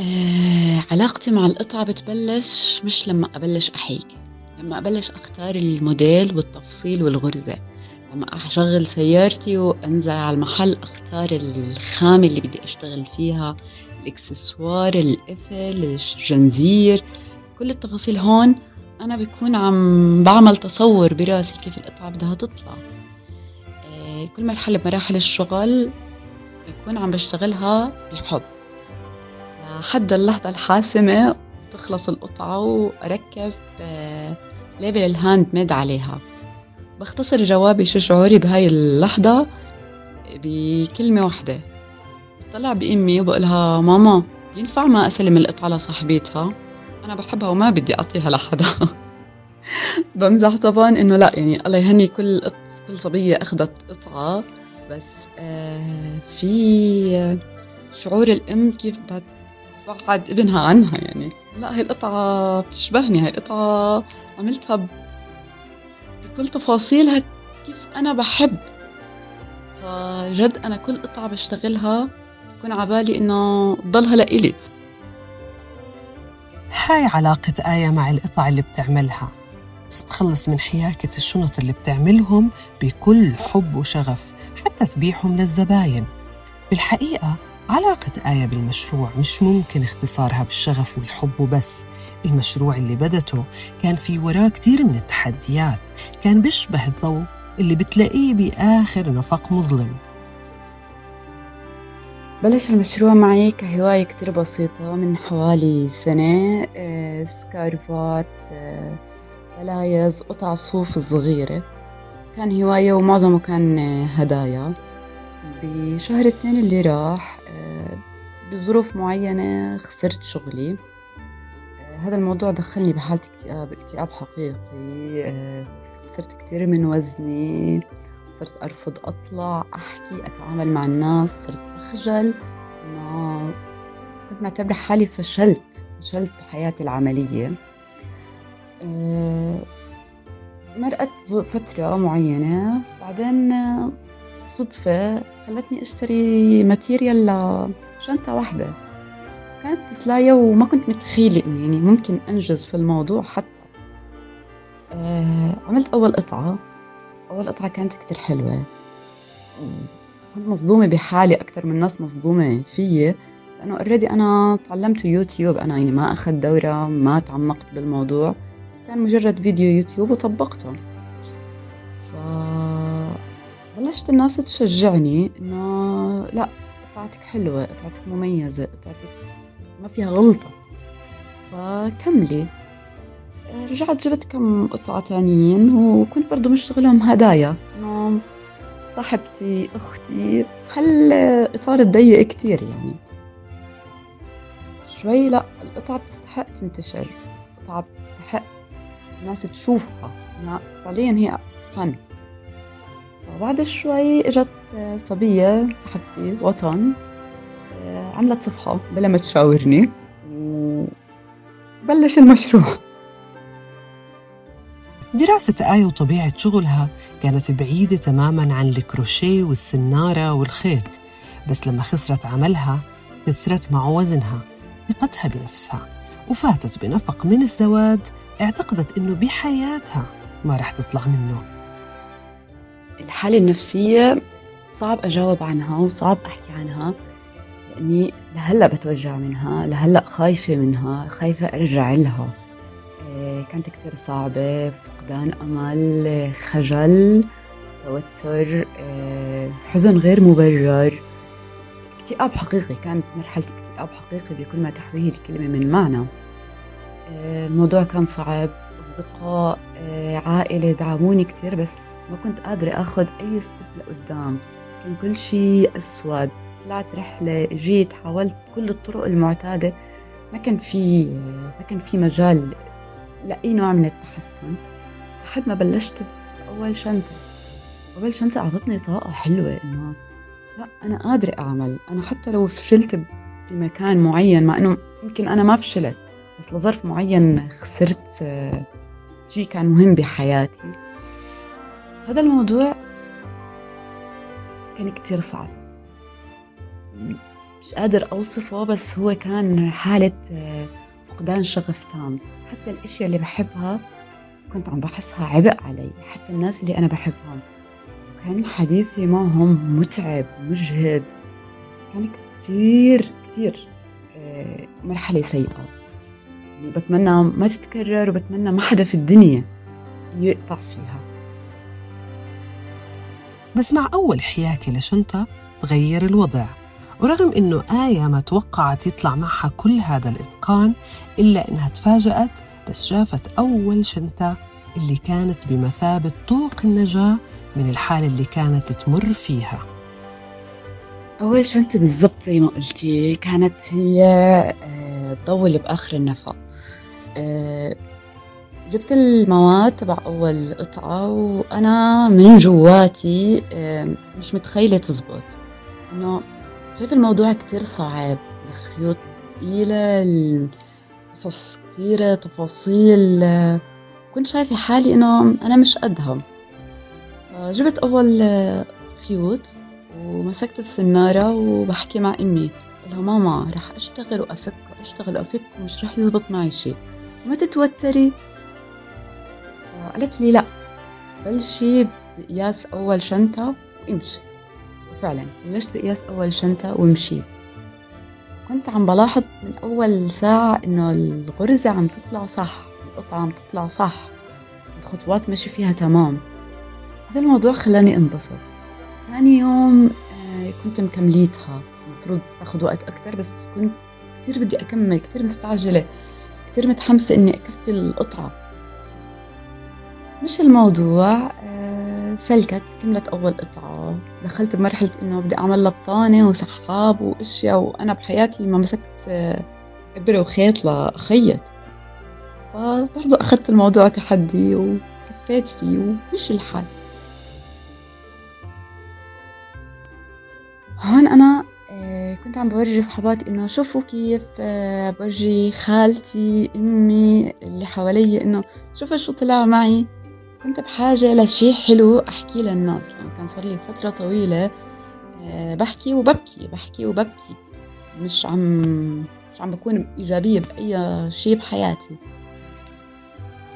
آه، علاقتي مع القطعة بتبلش مش لما أبلش أحيك لما أبلش أختار الموديل والتفصيل والغرزة. لما أشغل سيارتي وأنزل على المحل أختار الخامة اللي بدي أشتغل فيها الإكسسوار القفل الجنزير كل التفاصيل هون أنا بكون عم بعمل تصور براسي كيف القطعة بدها تطلع. آه، كل مرحلة بمراحل الشغل بكون عم بشتغلها بحب لحد اللحظة الحاسمة تخلص القطعة وأركب آه، label ال handmade عليها. بختصر جوابي شو شعوري بهاي اللحظة بكلمة واحدة. طلع بأمي وبقولها ماما ينفع ما أسلم القطعة لصاحبتها؟ أنا بحبها وما بدي أعطيها لحدا. بمزح طبعا إنه لا يعني الله يهني كل كل صبية أخذت قطعة. بس آه في شعور الأم كيف بدها تبعد ابنها عنها يعني. لا هاي القطعة بتشبهني هاي القطعة عملتها بكل تفاصيلها كيف أنا بحب. فجد أنا كل قطعة بشتغلها بكون عبالي إنه ضلها لإلي. هاي علاقة آية مع القطع اللي بتعملها. بس تخلص من حياكة الشنط اللي بتعملهم بكل حب وشغف حتى تبيعهم للزباين. بالحقيقة علاقة آية بالمشروع مش ممكن اختصارها بالشغف والحب وبس. المشروع اللي بدته كان في وراه كتير من التحديات كان بيشبه الضوء اللي بتلاقيه بآخر نفق مظلم. بلش المشروع معي كهواية كتير بسيطة من حوالي سنة آه، سكارفات آه، بلايز قطع صوف صغيرة. كان هواية ومعظمه كان آه، هدايا. بشهر اثنين اللي راح بظروف معينة خسرت شغلي. هذا الموضوع دخلني بحالة اكتئاب اكتئاب حقيقي. خسرت كتير من وزني صرت أرفض أطلع أحكي أتعامل مع الناس صرت أخجل كنت معتبرة حالي فشلت فشلت بحياتي العملية. أه مرقت فترة معينة. بعدين صدفة خلتني أشتري ماتيريال لشنطة واحدة. كانت سلاية وما كنت متخيلة اني يعني ممكن أنجز في الموضوع حتى. أه عملت أول قطعة. أول قطعة كانت كتير حلوة. كنت مصدومة بحالي أكثر من الناس مصدومة فيي. لأنه already أنا تعلمت يوتيوب. أنا يعني ما أخذت دورة ما تعمقت بالموضوع. كان مجرد فيديو يوتيوب وطبقته. ف بلشت الناس تشجعني إنه لا قطعتك حلوة قطعتك مميزة قطعتك ما فيها غلطة. فكملي. رجعت جبت كم قطعة تانيين وكنت برضو مشتغلهم هدايا. إنه صاحبتي أختي هل إطار ضيق كتير يعني؟ شوي لا القطعة بتستحق تنتشر القطعة بتستحق الناس تشوفها. فعليا هي فن. وبعد شوي إجت صبية صاحبتي وطن عملت صفحة بلا ما تشاورني وبلش المشروع. دراسة آية وطبيعة شغلها كانت بعيدة تماماً عن الكروشيه والسنارة والخيط بس لما خسرت عملها خسرت مع وزنها ثقتها بنفسها وفاتت بنفق من الزواج اعتقدت إنه بحياتها ما رح تطلع منه. الحالة النفسية صعب أجاوب عنها وصعب أحكي عنها لأني لهلأ بتوجع منها لهلأ خايفة منها خايفة أرجع لها. آه، كانت كتير صعبة فقدان أمل خجل توتر آه، حزن غير مبرر. اكتئاب حقيقي كانت مرحلة اكتئاب حقيقي بكل ما تحويه الكلمة من معنى. آه، الموضوع كان صعب أصدقاء عائلة دعموني كتير بس ما كنت قادرة أخذ أي ستيب لقدام. كان كل شيء أسود. طلعت رحلة جيت حاولت كل الطرق المعتادة. ما كان في ما كان في مجال لأي نوع من التحسن. لحد ما بلشت بأول شنطة. أول شنطة أعطتني طاقة حلوة إنه لا أنا قادرة أعمل. أنا حتى لو فشلت بمكان معين مع إنه يمكن أنا ما فشلت بس لظرف معين خسرت شيء كان مهم بحياتي. هذا الموضوع كان كتير صعب. مش قادر أوصفه بس هو كان حالة آه، فقدان شغف تام حتى الأشياء اللي بحبها كنت عم بحسها عبء علي حتى الناس اللي أنا بحبهم. كان حديثي معهم متعب مجهد. كان كتير كتير آه، مرحلة سيئة. يعني بتمنى ما تتكرر وبتمنى ما حدا في الدنيا يقطع فيها. بس مع أول حياكة لشنطة تغير الوضع. ورغم إنه آية ما توقعت يطلع معها كل هذا الإتقان إلا إنها تفاجأت بس شافت أول شنطة اللي كانت بمثابة طوق النجاة من الحالة اللي كانت تمر فيها. أول شنطة بالضبط زي ما قلتي كانت هي آه، اللي بآخر النفق. آه، جبت المواد تبع أول قطعة وأنا من جواتي مش متخيلة تزبط. إنه شايف الموضوع كتير صعب. الخيوط ثقيلة القصص كتيرة تفاصيل. كنت شايفة حالي إنه أنا مش قدها. جبت أول خيوط ومسكت السنارة وبحكي مع أمي. لها ماما رح أشتغل وأفك وأشتغل وأفك ومش رح يزبط معي شيء ما تتوتري. قالت لي لا بلشي بقياس أول شنطة وامشي. وفعلا بلشت بقياس أول شنطة ومشيت كنت عم بلاحظ من أول ساعة إنه الغرزة عم تطلع صح القطعة عم تطلع صح الخطوات ماشي فيها تمام. هذا الموضوع خلاني انبسط. ثاني يوم آه، كنت مكمليتها. المفروض تاخذ وقت أكتر بس كنت كتير بدي أكمل كتير مستعجلة كتير متحمسة إني أكفي القطعة. مش الموضوع آه، سلكت كملت أول قطعة دخلت بمرحلة إنه بدي أعمل لبطانة وسحاب وأشياء وأنا بحياتي ما مسكت آه، إبرة وخيط لأخيط فبرضه أخذت الموضوع تحدي وكفيت فيه ومشي الحال هون أنا آه، كنت عم بورجي صحباتي إنه شوفوا كيف آه، بورجي خالتي أمي اللي حوالي إنه شوفوا شو طلع معي. كنت بحاجة لشي حلو أحكيه للناس لأنه كان صار لي فترة طويلة آه، بحكي وببكي بحكي وببكي. مش عم مش عم بكون إيجابية بأي شي بحياتي.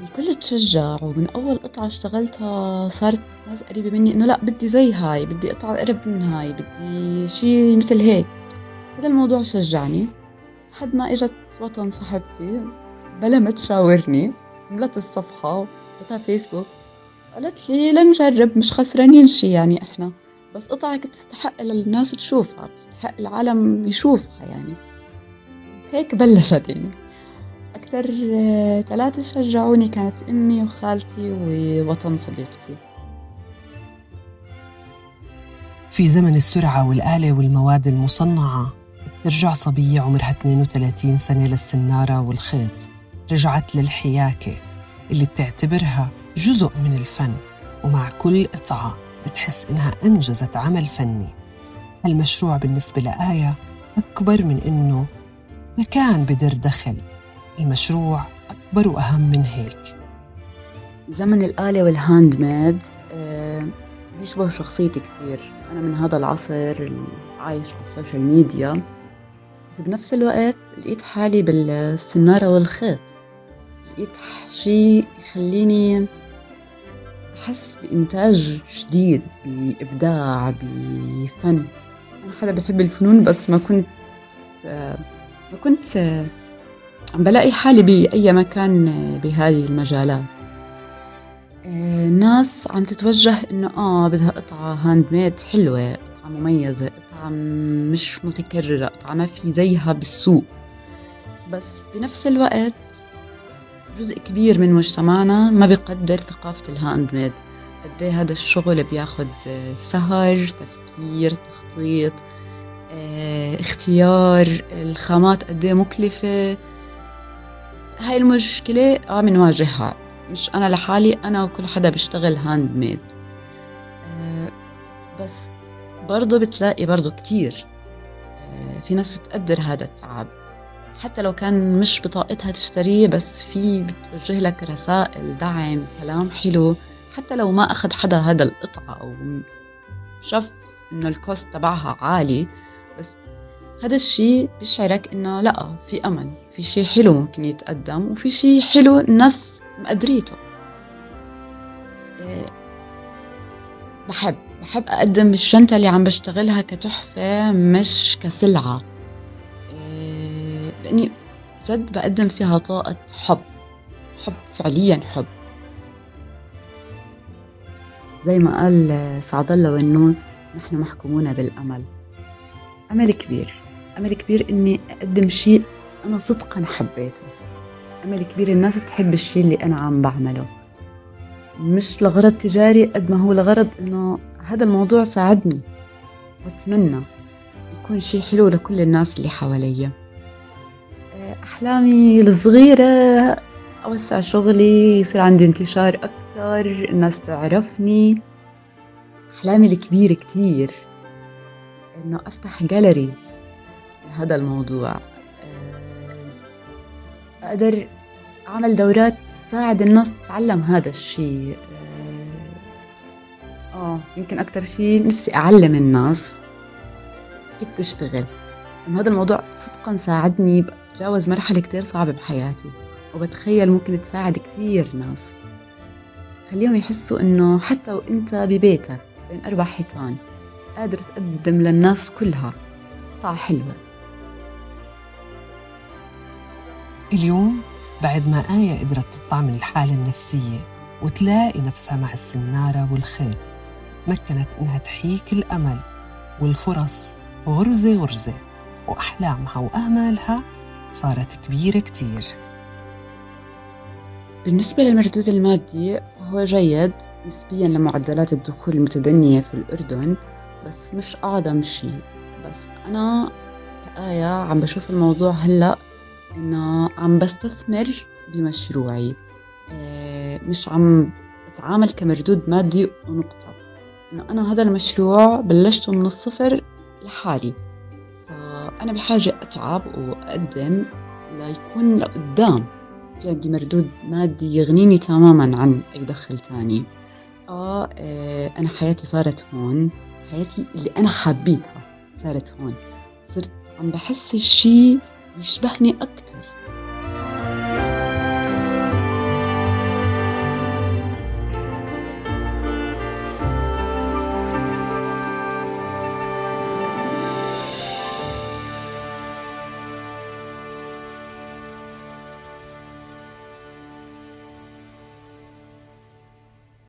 الكل تشجع ومن أول قطعة اشتغلتها صارت ناس قريبة مني إنه لا بدي زي هاي بدي قطعة قرب من هاي بدي شي مثل هيك. هذا الموضوع شجعني. لحد ما إجت وطن صاحبتي بلا ما تشاورني عملت الصفحة حطيتها فيسبوك قالت لي لنجرب مش خسرانين شي يعني إحنا. بس قطعك بتستحق للناس تشوفها بتستحق العالم يشوفها يعني. هيك بلشت يعني أكثر ثلاثة شجعوني كانت أمي وخالتي ووطن صديقتي. في زمن السرعة والآلة والمواد المصنعة بترجع صبية عمرها 32 سنة للسنارة والخيط. رجعت للحياكة. اللي بتعتبرها جزء من الفن ومع كل قطعة بتحس إنها أنجزت عمل فني. المشروع بالنسبة لآية أكبر من إنه مكان بدر دخل. المشروع أكبر وأهم من هيك. زمن الآلة وال handmade آه، بيشبه شخصيتي كثير أنا من هذا العصر عايش بالسوشيال ميديا. بس بنفس الوقت لقيت حالي بالسنارة والخيط. لقيت شيء يخليني أحس بإنتاج جديد بإبداع بفن. أنا حدا بحب الفنون بس ما كنت ما كنت عم بلاقي حالي بأي مكان بهذه المجالات. الناس عم تتوجه إنه آه بدها قطعة handmade حلوة قطعة مميزة قطعة مش متكررة قطعة ما في زيها بالسوق. بس بنفس الوقت جزء كبير من مجتمعنا ما بيقدر ثقافة ال handmade قد إيه هذا الشغل بياخد سهر تفكير تخطيط آه، اختيار الخامات قد إيه مكلفة. هاي المشكلة عم نواجهها. مش أنا لحالي أنا وكل حدا بيشتغل handmade أه بس برضه بتلاقي برضه كتير. في ناس بتقدر هذا التعب. حتى لو كان مش بطاقتها تشتريه بس في بتوجه لك رسائل دعم كلام حلو. حتى لو ما أخذ حدا هذا القطعة أو شاف إنه الكوست تبعها عالي بس هذا الشيء بيشعرك إنه لأ في أمل في شيء حلو ممكن يتقدم وفي شيء حلو الناس مقدريته. آه، بحب بحب أقدم الشنطة اللي عم بشتغلها كتحفة مش كسلعة. لأني جد بقدم فيها طاقة حب حب فعليا حب. زي ما قال سعد الله والنوس نحن محكومون بالأمل. أمل كبير أمل كبير إني أقدم شيء أنا صدقا حبيته. أمل كبير الناس تحب الشيء اللي أنا عم بعمله. مش لغرض تجاري قد ما هو لغرض إنه هذا الموضوع ساعدني. وأتمنى يكون شيء حلو لكل الناس اللي حواليا. أحلامي الصغيرة أوسع شغلي يصير عندي انتشار أكثر الناس تعرفني. أحلامي الكبيرة كتير إنه أفتح جاليري لهذا الموضوع. أقدر أعمل دورات تساعد الناس تتعلم هذا الشيء. آه يمكن أكتر شيء نفسي أعلم الناس كيف تشتغل. هذا الموضوع صدقا ساعدني بتجاوز مرحلة كتير صعبة بحياتي وبتخيل ممكن تساعد كتير ناس. خليهم يحسوا إنه حتى وإنت ببيتك بين أربع حيطان قادر تقدم للناس كلها قطعة حلوة. اليوم بعد ما آية قدرت تطلع من الحالة النفسية وتلاقي نفسها مع السنارة والخيط تمكنت إنها تحيك الأمل والفرص غرزة غرزة وأحلامها وآمالها صارت كبيرة كتير. بالنسبة للمردود المادي فهو جيد نسبيا لمعدلات الدخول المتدنية في الأردن بس مش أعظم شيء. بس أنا كآية عم بشوف الموضوع هلأ إنه عم بستثمر بمشروعي. آه، مش عم بتعامل كمردود مادي ونقطة. إنه أنا هذا المشروع بلشته من الصفر لحالي. فأنا بحاجة أتعب وأقدم ليكون لقدام في عندي مردود مادي يغنيني تماما عن أي دخل تاني. آه, آه أنا حياتي صارت هون حياتي اللي أنا حبيتها صارت هون. صرت عم بحس الشي يشبهني أكتر.